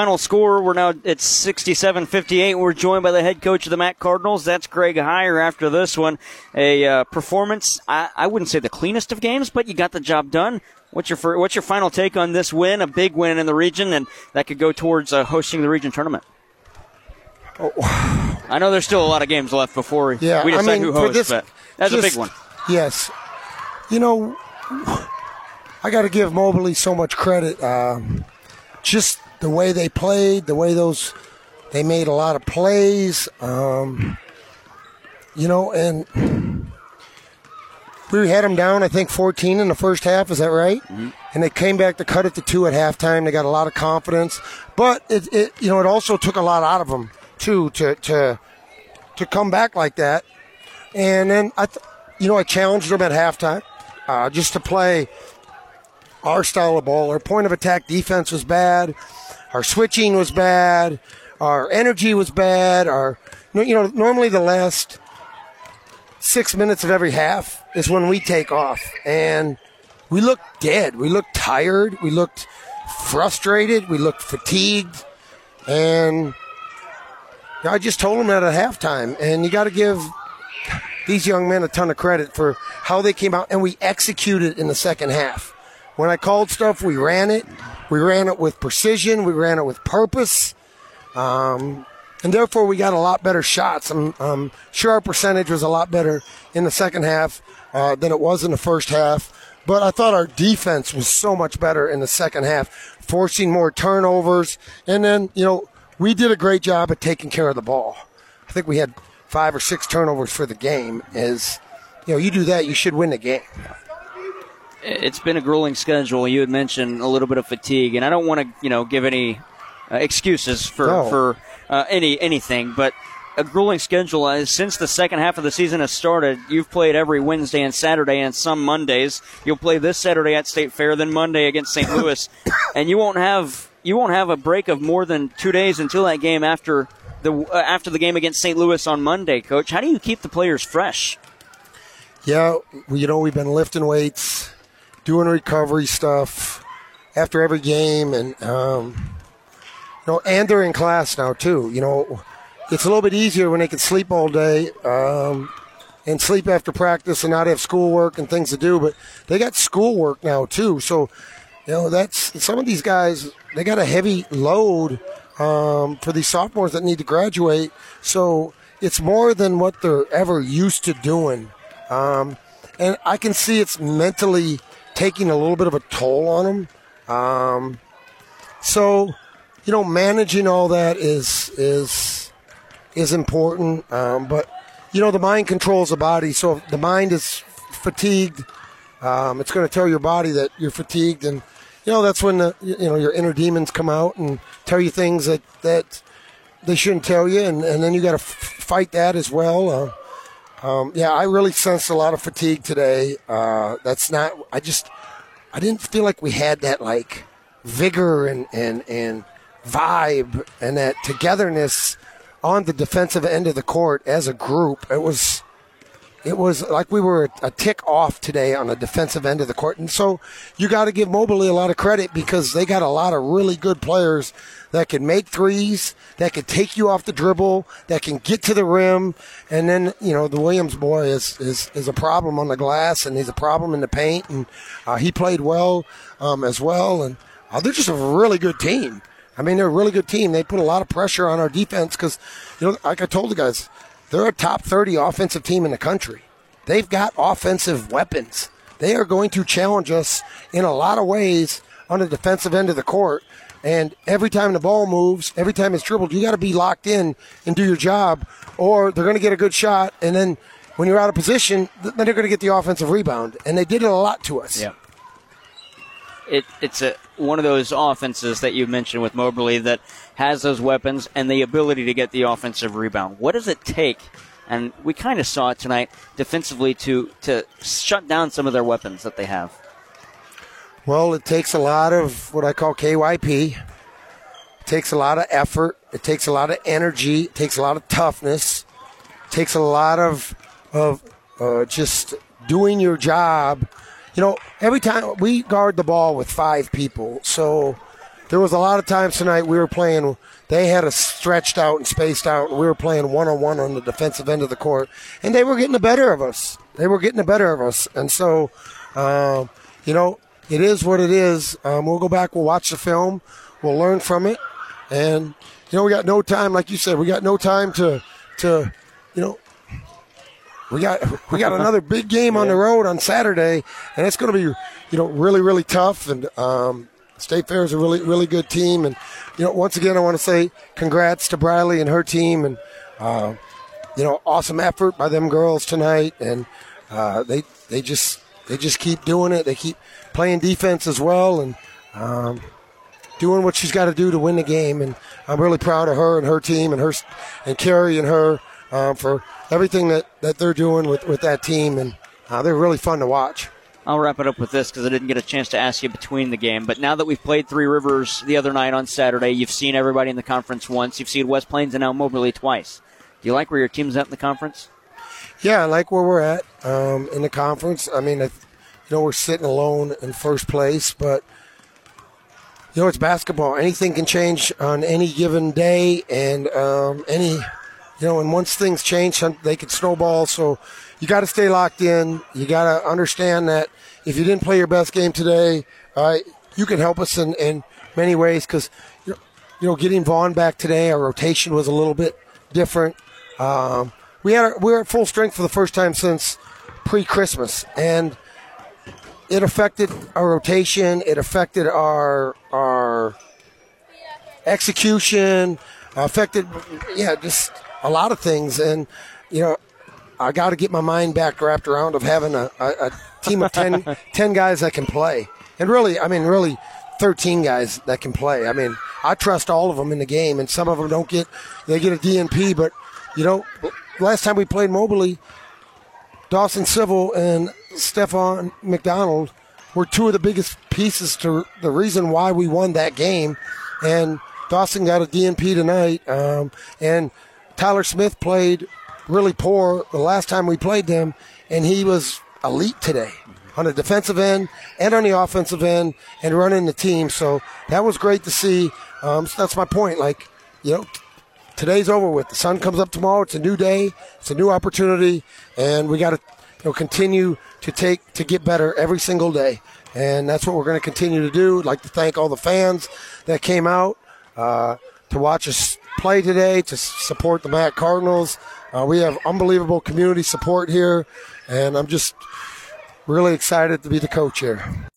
Final score, we're now at 67 58. We're joined by the head coach of the Mac Cardinals. That's Greg Heiar after this one. A uh, performance, I, I, wouldn't say the cleanest of games, but you got the job done. What's your what's your final take on this win? A big win in the region, and that could go towards uh, hosting the region tournament. Oh. I know there's still a lot of games left before yeah, we decide I mean, who hosts, this, but that's just, a big one. Yes, you know, I got to give Moberly so much credit. Um, just the way they played, the way those they made a lot of plays. Um, you know, and we had them down, I think, 14 in the first half. Is that right? Mm-hmm. And they came back to cut it to two at halftime. They got a lot of confidence, but it, it you know, it also took a lot out of them too to to to come back like that. And then I, th- you know, I challenged them at halftime uh, just to play our style of ball. Our point of attack defense was bad. Our switching was bad. Our energy was bad. Our, you know, normally the last six minutes of every half is when we take off. And we looked dead. We looked tired. We looked frustrated. We looked fatigued. And I just told them that at halftime. And you got to give these young men a ton of credit for how they came out and we executed in the second half. When I called stuff, we ran it. We ran it with precision. We ran it with purpose. Um, and therefore, we got a lot better shots. I'm, I'm, sure our percentage was a lot better in the second half uh, than it was in the first half. But I thought our defense was so much better in the second half, forcing more turnovers. And then, you know, we did a great job at taking care of the ball. I think we had five or six turnovers for the game. Is you know, you do that, you should win the game it's been a grueling schedule. You had mentioned a little bit of fatigue, and I don't want to, you know, give any uh, excuses for no. for uh, any anything, but a grueling schedule. Uh, since the second half of the season has started, you've played every Wednesday and Saturday, and some Mondays. You'll play this Saturday at State Fair, then Monday against St. Louis, and you won't have you won't have a break of more than two days until that game after the uh, after the game against St. Louis on Monday. Coach, how do you keep the players fresh? Yeah, you know we've been lifting weights doing recovery stuff after every game, and um, you know, and they're in class now too. You know, it's a little bit easier when they can sleep all day um, and sleep after practice and not have schoolwork and things to do. But they got schoolwork now too, so you know that's some of these guys. They got a heavy load um, for these sophomores that need to graduate. So it's more than what they're ever used to doing. Um, and I can see it's mentally taking a little bit of a toll on them. Um, so, you know, managing all that is is is important. Um, but you know, the mind controls the body. So if the mind is fatigued, um, it's going to tell your body that you're fatigued, and you know that's when the, you know your inner demons come out and tell you things that that they shouldn't tell you, and, and then you got to f- fight that as well. Uh, um, yeah, I really sensed a lot of fatigue today. Uh, that's not. I just. I didn't feel like we had that like vigor and and and vibe and that togetherness on the defensive end of the court as a group. It was it was like we were a tick off today on the defensive end of the court. And so you got to give Moberly a lot of credit because they got a lot of really good players that can make threes, that can take you off the dribble, that can get to the rim. And then, you know, the Williams boy is, is, is a problem on the glass and he's a problem in the paint. And uh, he played well um, as well. And uh, they're just a really good team. I mean, they're a really good team. They put a lot of pressure on our defense because, you know, like I told the guys, they're a top 30 offensive team in the country. They've got offensive weapons. They are going to challenge us in a lot of ways on the defensive end of the court. And every time the ball moves, every time it's dribbled, you got to be locked in and do your job, or they're going to get a good shot. And then when you're out of position, then they're going to get the offensive rebound. And they did it a lot to us. Yeah. It, it's a, one of those offenses that you mentioned with Moberly that has those weapons and the ability to get the offensive rebound. What does it take? And we kind of saw it tonight defensively to to shut down some of their weapons that they have. Well, it takes a lot of what I call KYP. It takes a lot of effort. It takes a lot of energy. It takes a lot of toughness. It takes a lot of of uh, just doing your job. You know, every time we guard the ball with five people, so there was a lot of times tonight we were playing. They had us stretched out and spaced out, and we were playing one on one on the defensive end of the court, and they were getting the better of us. They were getting the better of us, and so, um, you know, it is what it is. Um, we'll go back. We'll watch the film. We'll learn from it, and you know, we got no time, like you said, we got no time to to, you know, we got we got another big game on the road on Saturday, and it's going to be you know really really tough. And um, State Fair is a really really good team. And you know once again I want to say congrats to Briley and her team, and uh, you know awesome effort by them girls tonight. And uh, they they just they just keep doing it. They keep playing defense as well, and um, doing what she's got to do to win the game. And I'm really proud of her and her team and her and Carrie and her um, for everything that, that they're doing with, with that team, and uh, they're really fun to watch. I'll wrap it up with this because I didn't get a chance to ask you between the game. But now that we've played Three Rivers the other night on Saturday, you've seen everybody in the conference once. You've seen West Plains and now Moberly twice. Do you like where your team's at in the conference? Yeah, I like where we're at um, in the conference. I mean, you know, we're sitting alone in first place, but you know, it's basketball. Anything can change on any given day, and um, any you know, and once things change, they could snowball. So you got to stay locked in. You got to understand that if you didn't play your best game today, uh, you can help us in, in many ways because, you know, getting Vaughn back today, our rotation was a little bit different. Um, we had we were at full strength for the first time since pre-Christmas, and it affected our rotation. It affected our our execution. Affected, yeah, just a lot of things. And, you know, I got to get my mind back wrapped around of having a, a, a team of 10, 10 guys that can play. And really, I mean, really 13 guys that can play. I mean, I trust all of them in the game, and some of them don't get, they get a DNP, but, you know, last time we played Moberly, Dawson Civil and Stefan McDonald were two of the biggest pieces to the reason why we won that game. And Dawson got a DNP tonight. Um, and Tyler Smith played really poor the last time we played them, and he was elite today on the defensive end and on the offensive end and running the team. So that was great to see. Um, so that's my point. Like, you know, today's over with. The sun comes up tomorrow. It's a new day. It's a new opportunity, and we got to you know continue to take to get better every single day. And that's what we're going to continue to do. I'd like to thank all the fans that came out uh, to watch us play today to support the Mac Cardinals. Uh, we have unbelievable community support here, and I'm just really excited to be the coach here.